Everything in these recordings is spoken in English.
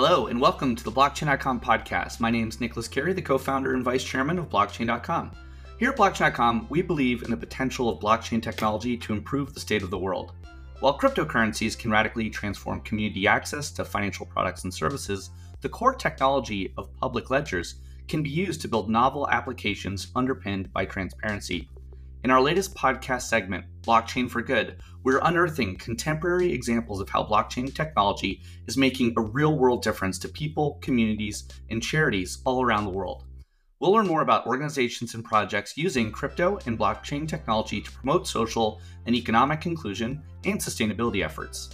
Hello, and welcome to the Blockchain.com podcast. My name is Nicolas Cary, the co founder and vice chairman of Blockchain.com. Here at Blockchain.com, we believe in the potential of blockchain technology to improve the state of the world. While cryptocurrencies can radically transform community access to financial products and services, the core technology of public ledgers can be used to build novel applications underpinned by transparency. In our latest podcast segment, Blockchain for Good, we're unearthing contemporary examples of how blockchain technology is making a real world difference to people, communities, and charities all around the world. We'll learn more about organizations and projects using crypto and blockchain technology to promote social and economic inclusion and sustainability efforts.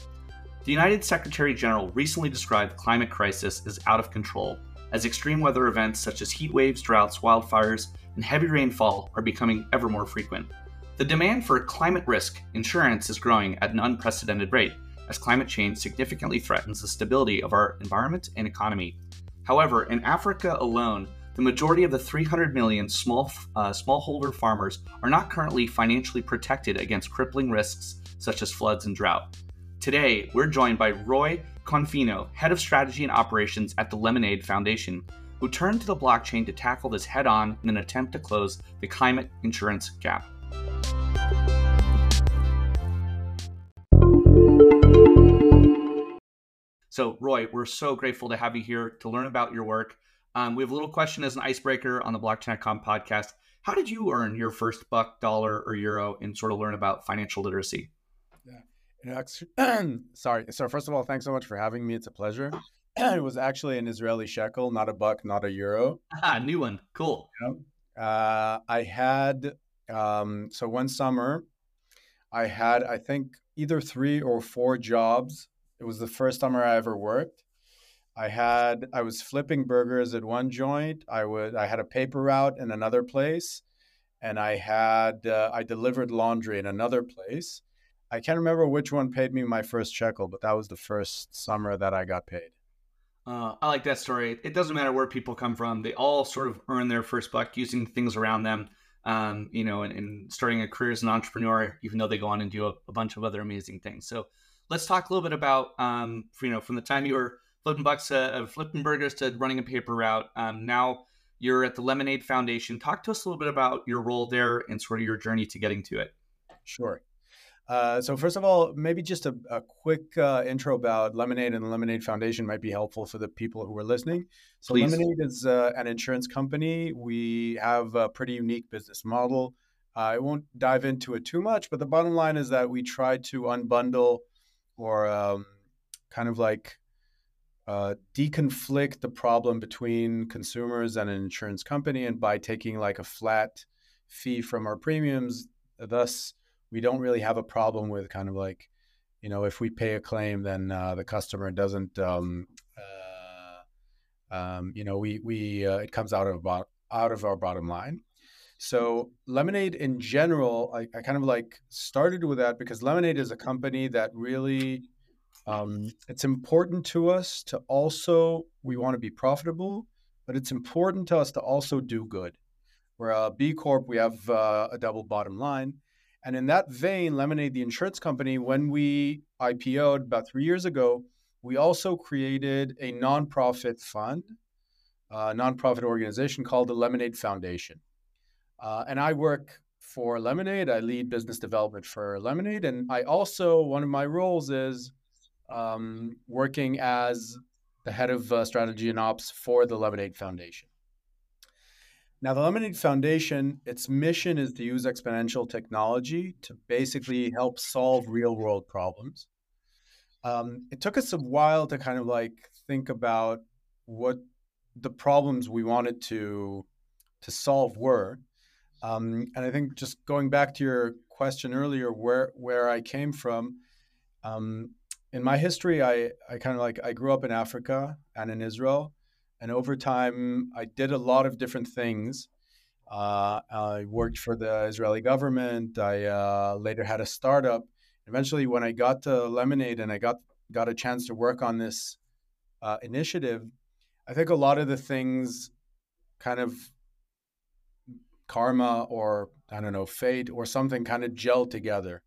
The United Secretary General recently described the climate crisis as out of control, as extreme weather events such as heat waves, droughts, wildfires, and heavy rainfall are becoming ever more frequent. The demand for climate risk insurance is growing at an unprecedented rate as climate change significantly threatens the stability of our environment and economy. However, in Africa alone, the majority of the 300 million small uh, smallholder farmers are not currently financially protected against crippling risks such as floods and drought. Today, we're joined by Roy Confino, head of strategy and operations at the Lemonade Foundation, who turned to the blockchain to tackle this head on in an attempt to close the climate insurance gap. So, Roy, we're so grateful to have you here to learn about your work. Um, we have a little question as an icebreaker on the Blockchain.com podcast. How did you earn your first buck, dollar, or euro and sort of learn about financial literacy? Yeah. Sorry. So, first of all, thanks so much for having me. It's a pleasure. It was actually an Israeli shekel, not a buck, not a euro. Ah, new one. Cool. Uh, I had, um, so one summer, I had, I think, either three or four jobs. It was the first summer I ever worked. I had, I was flipping burgers at one joint. I would, I had a paper route in another place. And I had, uh, I delivered laundry in another place. I can't remember which one paid me my first shekel, but that was the first summer that I got paid. Uh, I like that story. It doesn't matter where people come from; they all sort of earn their first buck using things around them, um, you know, and, and, starting a career as an entrepreneur, even though they go on and do a, a bunch of other amazing things. So, let's talk a little bit about, um, you know, from the time you were flipping bucks, uh, flipping burgers to running a paper route. Um, now you're at the Lemonade Foundation. Talk to us a little bit about your role there and sort of your journey to getting to it. Sure. Uh, so first of all, maybe just a, a quick uh, intro about Lemonade and the Lemonade Foundation might be helpful for the people who are listening. So Please. Lemonade is uh, an insurance company. We have a pretty unique business model. I won't dive into it too much, but the bottom line is that we try to unbundle or um, kind of like uh, deconflict the problem between consumers and an insurance company, and by taking like a flat fee from our premiums, thus we don't really have a problem with kind of like, you know, if we pay a claim, then uh, the customer doesn't, um, uh, um, you know, we we uh, it comes out of out of our bottom line. So lemonade in general, I, I, kind of like started with that because lemonade is a company that really um, it's important to us to also we want to be profitable, but it's important to us to also do good. We're a B Corp, we have uh, a double bottom line. And in that vein, Lemonade, the insurance company, when we IPO'd about three years ago, we also created a nonprofit fund, a nonprofit organization called the Lemonade Foundation. Uh, and I work for Lemonade. I lead business development for Lemonade. And I also, one of my roles is um, working as the head of uh, strategy and ops for the Lemonade Foundation. Now, the Lemonade Foundation, its mission is to use exponential technology to basically help solve real world problems. Um, it took us a while to kind of like think about what the problems we wanted to to solve were. Um, and I think just going back to your question earlier, where where I came from, um, in my history, I I kind of like I grew up in Africa and in Israel, and over time, I did a lot of different things. Uh, I worked for the Israeli government. I uh, later had a startup. Eventually, when I got to Lemonade and I got got a chance to work on this uh, initiative, I think a lot of the things kind of karma or I don't know fate or something kind of gelled together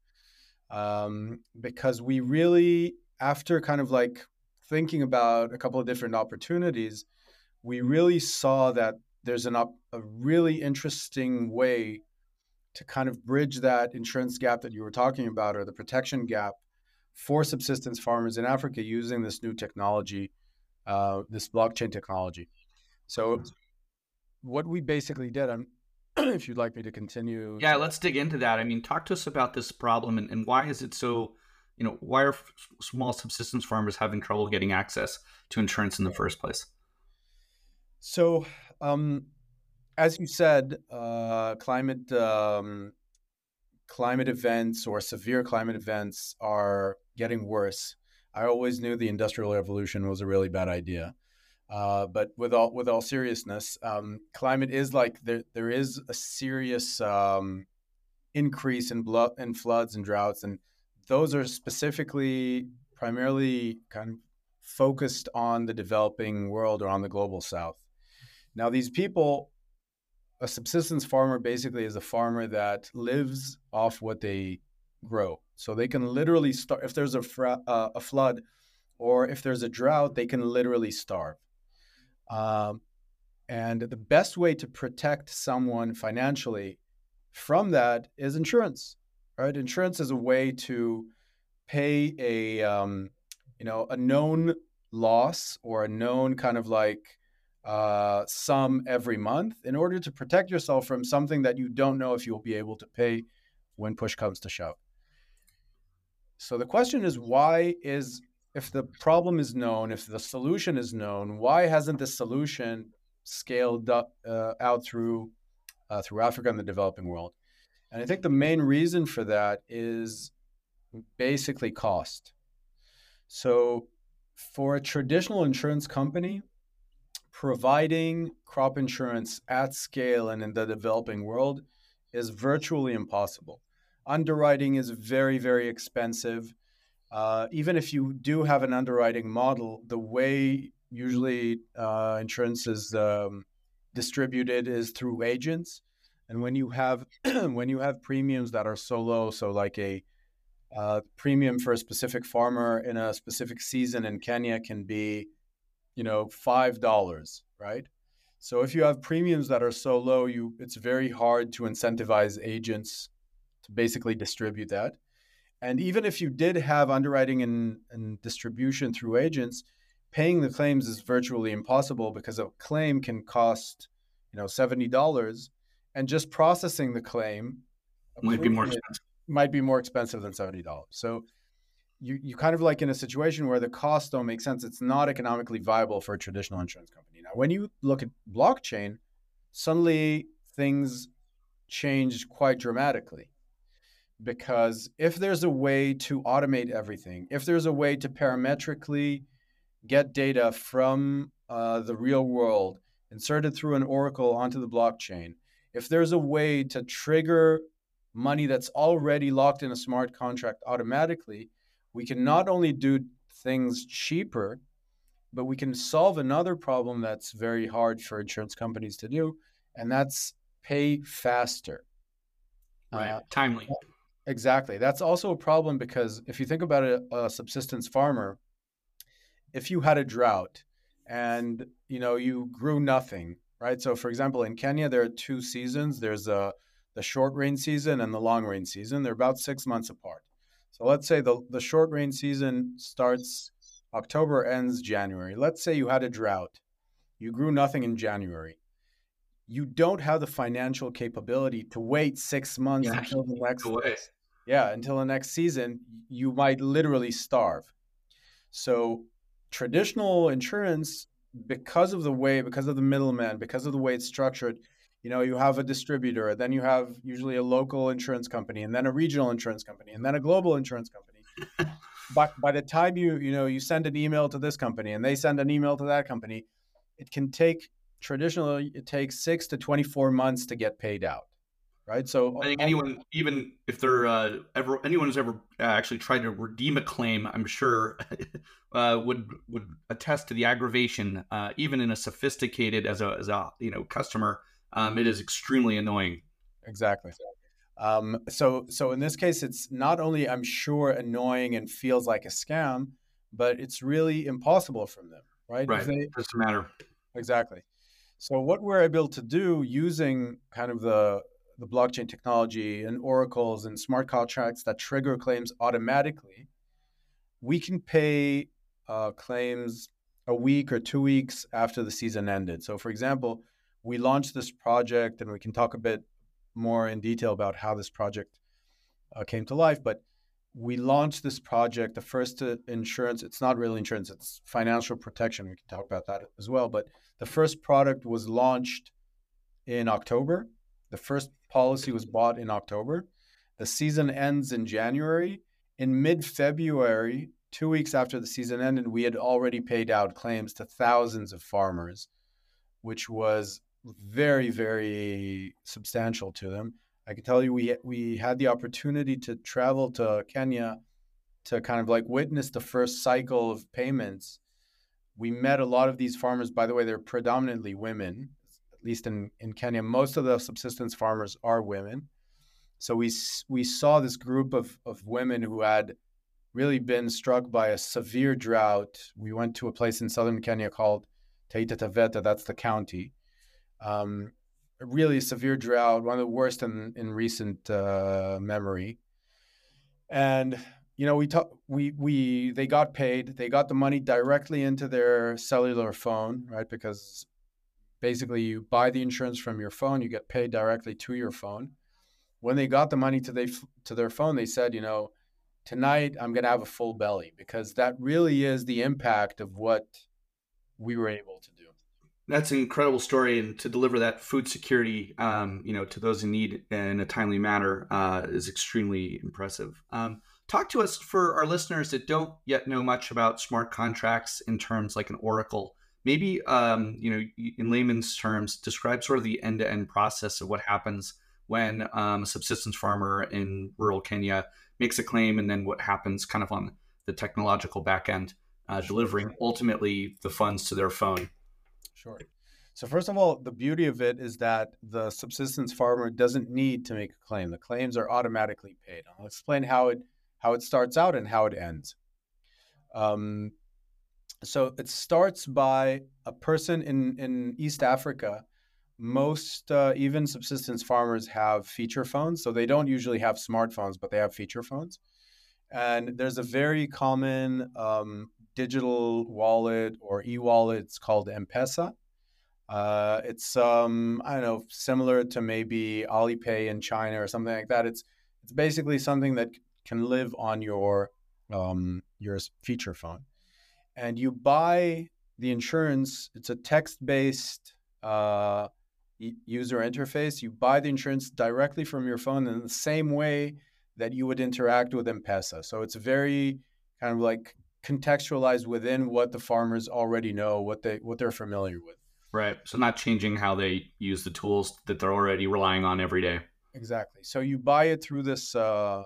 um, because we really after kind of like thinking about a couple of different opportunities, we really saw that there's an op- a really interesting way to kind of bridge that insurance gap that you were talking about or the protection gap for subsistence farmers in Africa using this new technology, uh, this blockchain technology. So, what we basically did, I'm, if you'd like me to continue. Yeah, let's dig into that. I mean, talk to us about this problem and, and why is it so, you know, why are f- small subsistence farmers having trouble getting access to insurance in the first place? So, um, as you said, uh, climate um, climate events or severe climate events are getting worse. I always knew the industrial revolution was a really bad idea. Uh, but with all with all seriousness, um, climate is like there there is a serious um, increase in blood in floods and droughts, and those are specifically primarily kind of focused on the developing world or on the global south. Now, these people a subsistence farmer basically is a farmer that lives off what they grow. So they can literally start if there's a, fra- uh, a flood or if there's a drought, they can literally starve. Um, and the best way to protect someone financially from that is insurance, right? Insurance is a way to pay a um, you know a known loss or a known kind of like uh, sum every month in order to protect yourself from something that you don't know if you'll be able to pay when push comes to shove. So the question is why is if the problem is known, if the solution is known, why hasn't the solution scaled up, uh, out through uh, through Africa and the developing world? And I think the main reason for that is basically cost. So for a traditional insurance company, providing crop insurance at scale and in the developing world is virtually impossible. Underwriting is very, very expensive. Uh, even if you do have an underwriting model, the way usually uh, insurance is um, distributed is through agents. And when you have when you have premiums that are so low, so like a uh, premium for a specific farmer in a specific season in Kenya can be you know, five dollars, right? So if you have premiums that are so low, you it's very hard to incentivize agents to basically distribute that. And even if you did have underwriting and, and distribution through agents, paying the claims is virtually impossible because a claim can cost, you know, seventy dollars, and just processing the claim might be more expensive. Might be more expensive than seventy dollars. So you you kind of like in a situation where the costs don't make sense. It's not economically viable for a traditional insurance company. Now, when you look at blockchain, suddenly things change quite dramatically. Because if there's a way to automate everything, if there's a way to parametrically get data from uh, the real world, inserted through an oracle onto the blockchain, if there's a way to trigger money that's already locked in a smart contract automatically, we can not only do things cheaper, but we can solve another problem that's very hard for insurance companies to do, and that's pay faster. Right, uh, timely. Exactly. That's also a problem because if you think about a, a subsistence farmer, if you had a drought and you know you grew nothing, right? So, for example, in Kenya, there are two seasons. There's a the short rain season and the long rain season. They're about six months apart. So let's say the, the short rain season starts October, ends January. Let's say you had a drought. You grew nothing in January. You don't have the financial capability to wait six months yeah, until the next yeah until the next season. You might literally starve. So traditional insurance, because of the way, because of the middleman, because of the way it's structured, you know you have a distributor then you have usually a local insurance company and then a regional insurance company and then a global insurance company. But by the time you you know you send an email to this company and they send an email to that company it can take traditionally it takes 6 to 24 months to get paid out right? So i think anyone even if they're uh, ever anyone who's ever uh, actually tried to redeem a claim i'm sure uh, would would attest to the aggravation uh, even in a sophisticated as a as a you know customer um, it is extremely annoying. Exactly. Um, so, so in this case, it's not only I'm sure annoying and feels like a scam, but it's really impossible from them, right? Right. They, doesn't matter. Exactly. So what we're able to do using kind of the the blockchain technology and oracles and smart contracts that trigger claims automatically, we can pay uh, claims a week or two weeks after the season ended. So, for example, we launched this project, and we can talk a bit more in detail about how this project uh, came to life. But we launched this project, the first uh, insurance, it's not really insurance, it's financial protection. We can talk about that as well. But the first product was launched in October. The first policy was bought in October. The season ends in January. In mid February, two weeks after the season ended, we had already paid out claims to thousands of farmers, which was very, mm-hmm. very substantial to them. I can tell you, we we had the opportunity to travel to Kenya to kind of like witness the first cycle of payments. We met a lot of these farmers. By the way, they're predominantly women, at least in, in Kenya. Most of the subsistence farmers are women. So we we saw this group of, of women who had really been struck by a severe drought. We went to a place in southern Kenya called Taita Taveta, that's the county. Um, really severe drought, one of the worst in, in recent uh, memory. And you know, we talk, we we they got paid. They got the money directly into their cellular phone, right? Because basically, you buy the insurance from your phone, you get paid directly to your phone. When they got the money to they to their phone, they said, you know, tonight I'm going to have a full belly because that really is the impact of what we were able to do. That's an incredible story, and to deliver that food security, um, you know, to those in need in a timely manner uh, is extremely impressive. Um, talk to us for our listeners that don't yet know much about smart contracts in terms like an Oracle. Maybe, um, you know, in layman's terms, describe sort of the end-to-end process of what happens when um, a subsistence farmer in rural Kenya makes a claim, and then what happens kind of on the technological back end, uh, delivering ultimately the funds to their phone. Sure. So first of all, the beauty of it is that the subsistence farmer doesn't need to make a claim. The claims are automatically paid. I'll explain how it how it starts out and how it ends. Um, so it starts by a person in in East Africa most uh, even subsistence farmers have feature phones so they don't usually have smartphones but they have feature phones and there's a very common um, digital wallet or e-wallet it's called m-pesa uh, it's um, i don't know similar to maybe alipay in china or something like that it's it's basically something that can live on your um, your feature phone and you buy the insurance it's a text-based uh, user interface. You buy the insurance directly from your phone in the same way that you would interact with M-Pesa. So it's very kind of like contextualized within what the farmers already know, what they what they're familiar with. Right. So not changing how they use the tools that they're already relying on every day. Exactly. So you buy it through this uh,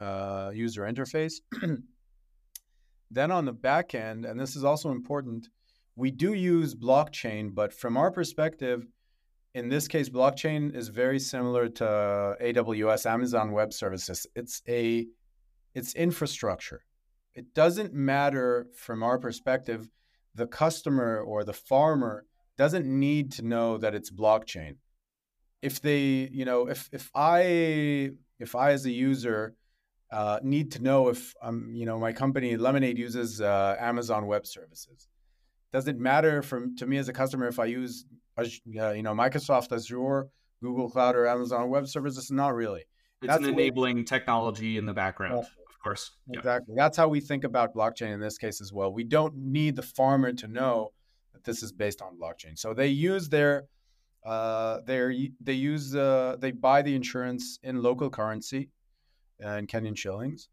uh, user interface. then on the back end, and this is also important, we do use blockchain, but from our perspective, in this case, blockchain is very similar to AWS, Amazon Web Services. It's a it's infrastructure. It doesn't matter from our perspective, the customer or the farmer doesn't need to know that it's blockchain. If they, you know, if if I if I as a user uh, need to know if um, you know my company Lemonade uses uh, Amazon Web Services, does it matter from to me as a customer if I use you know, Microsoft Azure, Google Cloud, or Amazon Web Services? Not really. It's That's an enabling technology in the background, course. Exactly. That's how we think about blockchain in this case as well. We don't need the farmer to know that this is based on blockchain. So they use their uh, they they use uh, they buy the insurance in local currency, uh, in Kenyan shillings.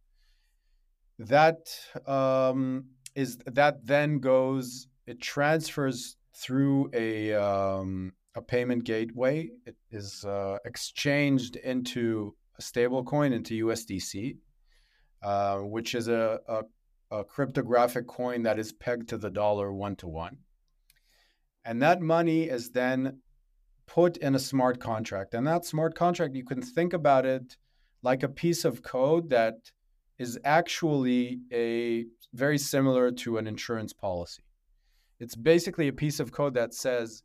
That um, is that then goes it transfers through a um, a payment gateway. It is uh, exchanged into a stable coin into USDC, uh, which is a, a, a cryptographic coin that is pegged to the dollar one to one. And that money is then put in a smart contract. And that smart contract, you can think about it like a piece of code that is actually a very similar to an insurance policy. It's basically a piece of code that says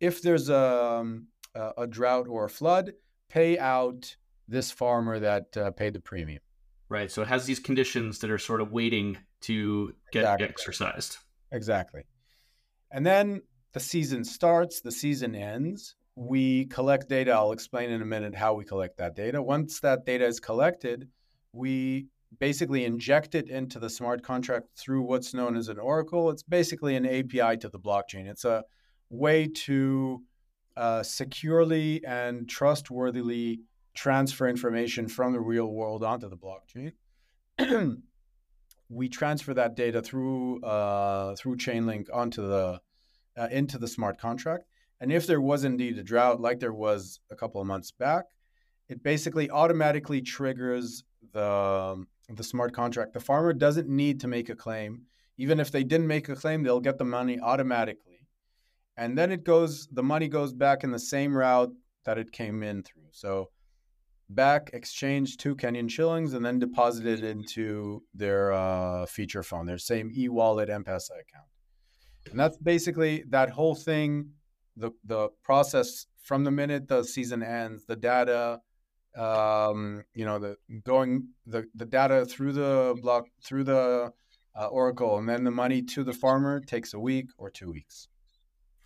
if there's a, um, a drought or a flood, pay out this farmer that uh, paid the premium. Right. So it has these conditions that are sort of waiting to get exactly. exercised. Exactly. And then the season starts, the season ends. We collect data. I'll explain in a minute how we collect that data. Once that data is collected, we basically inject it into the smart contract through what's known as an oracle. It's basically an API to the blockchain. It's a way to uh, securely and trustworthily transfer information from the real world onto the blockchain. we transfer that data through uh, through Chainlink onto the uh, into the smart contract. And if there was indeed a drought, like there was a couple of months back, it basically automatically triggers the the smart contract. The farmer doesn't need to make a claim. Even if they didn't make a claim, they'll get the money automatically. And then it goes, the money goes back in the same route that it came in through. So back, exchanged to Kenyan shillings, and then deposited into their uh, feature phone, their same e wallet M Pesa account. And that's basically that whole thing, the, the process from the minute the season ends, the data, um, you know, the going the, the data through the block, through the uh, Oracle, and then the money to the farmer takes a week or two weeks.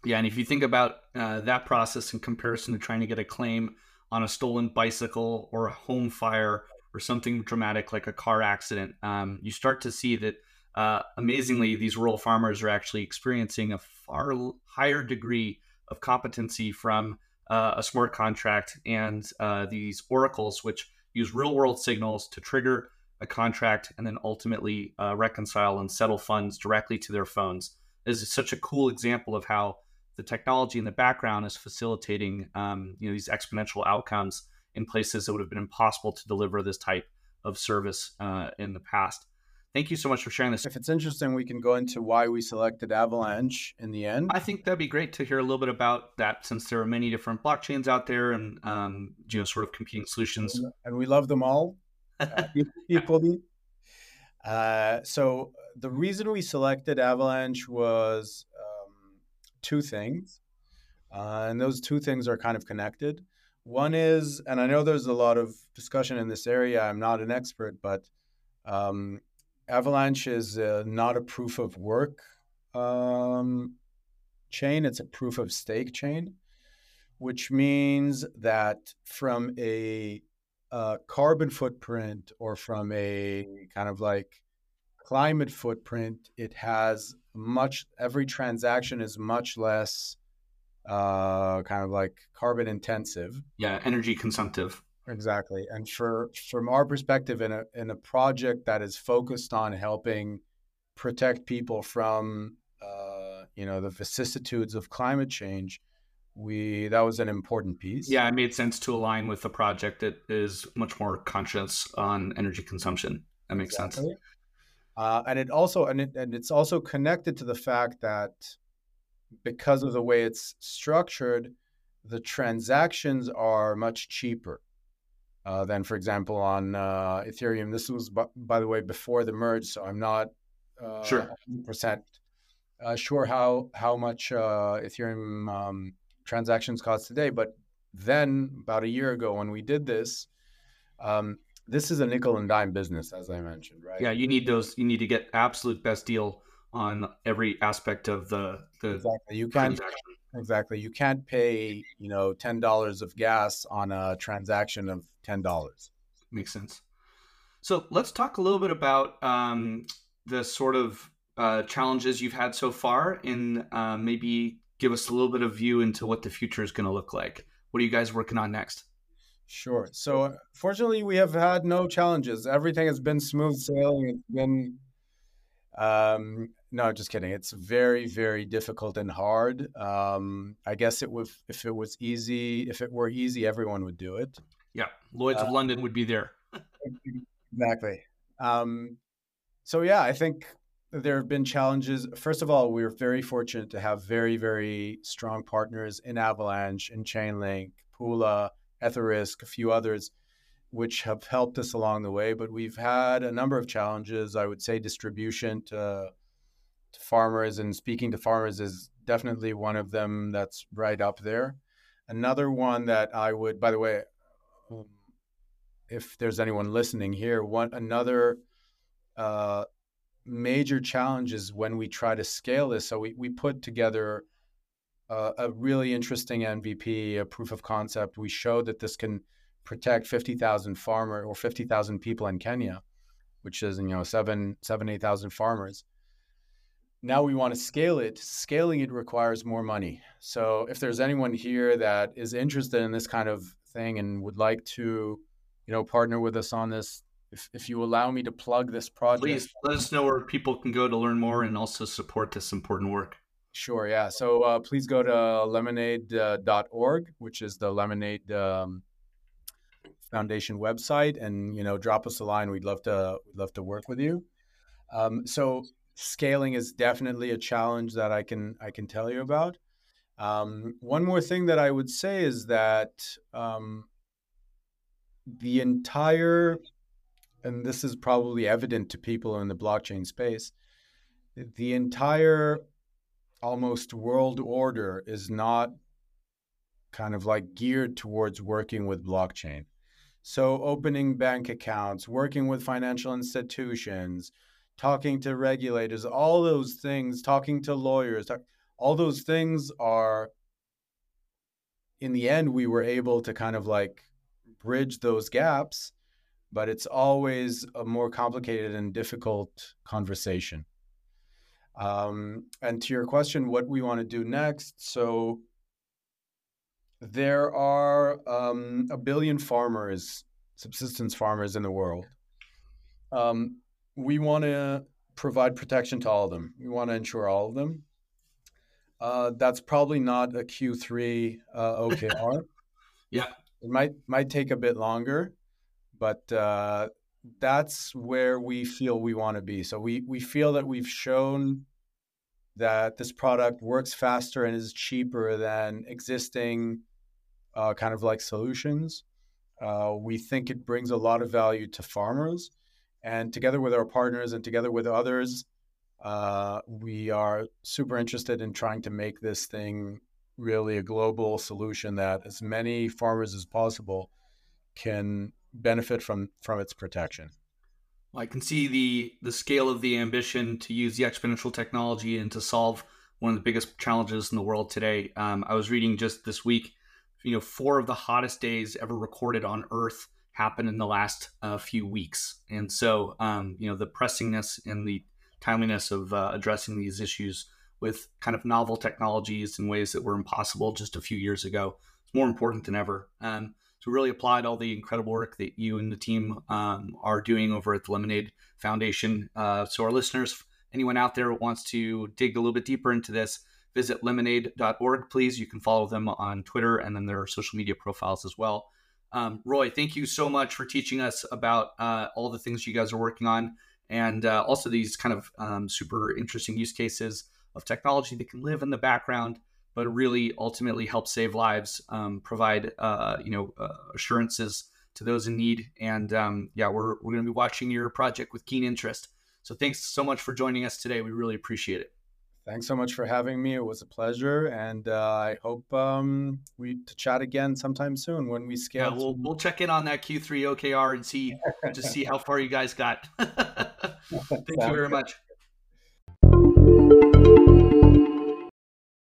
Yeah, and if you think about uh, that process in comparison to trying to get a claim on a stolen bicycle or a home fire or something dramatic like a car accident, um, you start to see that uh, amazingly, these rural farmers are actually experiencing a far higher degree of competency from uh, a smart contract and uh, these oracles, which use real world signals to trigger a contract and then ultimately uh, reconcile and settle funds directly to their phones. This is such a cool example of how the technology in the background is facilitating um, you know these exponential outcomes in places that would have been impossible to deliver this type of service uh, in the past. Thank you so much for sharing this. If it's interesting, we can go into why we selected Avalanche in the end. I think that'd be great to hear a little bit about that, since there are many different blockchains out there and um, you know sort of competing solutions. And we love them all uh, equally. Uh, so the reason we selected Avalanche was two things. Uh, and those two things are kind of connected. One is, and I know there's a lot of discussion in this area, I'm not an expert, but um, Avalanche is uh, not a proof of work um, chain, it's a proof of stake chain, which means that from a uh, carbon footprint or from a kind of like climate footprint, it has much every transaction is much less uh, kind of like carbon intensive. Yeah, energy consumptive. Exactly. And for from our perspective in a in a project that is focused on helping protect people from uh, you know the vicissitudes of climate change, we that was an important piece. Yeah, it made sense to align with the project that is much more conscious on energy consumption. That makes exactly. sense. Uh, and it also and, it, and it's also connected to the fact that because of the way it's structured, the transactions are much cheaper uh, than, for example, on uh, Ethereum. This was, by, by, the way, before the merge, so I'm not uh, sure percent uh, sure how how much uh, Ethereum um, transactions cost today. But then, about a year ago, when we did this, um, this is a nickel and dime business, as I mentioned, right? Yeah, you need those. You need to get absolute best deal on every aspect of the the exactly. You can't exactly. You can't pay you know ten dollars of gas on a transaction of ten dollars. Makes sense. So let's talk a little bit about um, the sort of uh, challenges you've had so far, and uh, maybe give us a little bit of view into what the future is going to look like. What are you guys working on next? Sure. So fortunately, we have had no challenges. Everything has been smooth sailing. It's been, um, no, just kidding. It's very, very difficult and hard. Um, I guess it would, if it was easy, if it were easy, everyone would do it. Yeah, Lloyd's uh, of London would be there. exactly. Um, so yeah, I think there have been challenges. First of all, we're very fortunate to have very, very strong partners in Avalanche, in Chainlink, Pula Etherisc, a few others, which have helped us along the way. But we've had a number of challenges. I would say distribution to, to farmers and speaking to farmers is definitely one of them that's right up there. Another one that I would, by the way, um, if there's anyone listening here, one another uh, major challenge is when we try to scale this. So we, we put together a, a really interesting MVP, a proof of concept. We showed that this can protect 50,000 farmer or 50,000 people in Kenya, which is, you know, seven, seven, 8,000 farmers. Now we want to scale it. Scaling it requires more money. So if there's anyone here that is interested in this kind of thing and would like to, you know, partner with us on this, if, if you allow me to plug this project. Please let us know where people can go to learn more and also support this important work. Sure, yeah. So uh, please go to lemonade.org, uh, which is the Lemonade um, Foundation website, and you know, drop us a line. We'd love to we'd love to work with you. Um, so scaling is definitely a challenge that I can I can tell you about. Um, one more thing that I would say is that um, the entire and this is probably evident to people in the blockchain space, the entire almost world order is not kind of like geared towards working with blockchain. So, opening bank accounts, working with financial institutions, talking to regulators, all those things, talking to lawyers, all those things are, in the end, we were able to kind of like bridge those gaps but it's always a more complicated and difficult conversation. Um, and to your question, what we want to do next. So there are um, a billion farmers, subsistence farmers in the world. Um, we want to provide protection to all of them. We want to ensure all of them. Uh, that's probably not a Q3 uh, OKR. yeah, it might might take a bit longer, but uh, that's where we feel we want to be. So we we feel that we've shown that this product works faster and is cheaper than existing uh, kind of like solutions. Uh, we think it brings a lot of value to farmers, and together with our partners and together with others, uh, we are super interested in trying to make this thing really a global solution that as many farmers as possible can benefit from from its protection. I can see the the scale of the ambition to use the exponential technology and to solve one of the biggest challenges in the world today. Um, I was reading just this week, you know, four of the hottest days ever recorded on Earth happened in the last uh, few weeks, and so um, you know the pressingness and the timeliness of uh, addressing these issues with kind of novel technologies in ways that were impossible just a few years ago is more important than ever. Um, to really applaud all the incredible work that you and the team um, are doing over at the Lemonade Foundation. Uh, so, our listeners, anyone out there wants to dig a little bit deeper into this, visit lemonade.org, please. You can follow them on Twitter and then their social media profiles as well. Um, Roy, thank you so much for teaching us about uh, all the things you guys are working on and uh, also these kind of um, super interesting use cases of technology that can live in the background but really ultimately help save lives, um, provide uh, you know uh, assurances to those in need. And um, yeah, we're we're going to be watching your project with keen interest. So thanks so much for joining us today. We really appreciate it. Thanks so much for having me. It was a pleasure, and uh, I hope um, we to chat again sometime soon when we scale. Yeah, we'll we'll check in on that Q3 OKR and see just see how far you guys got. Thank you very much.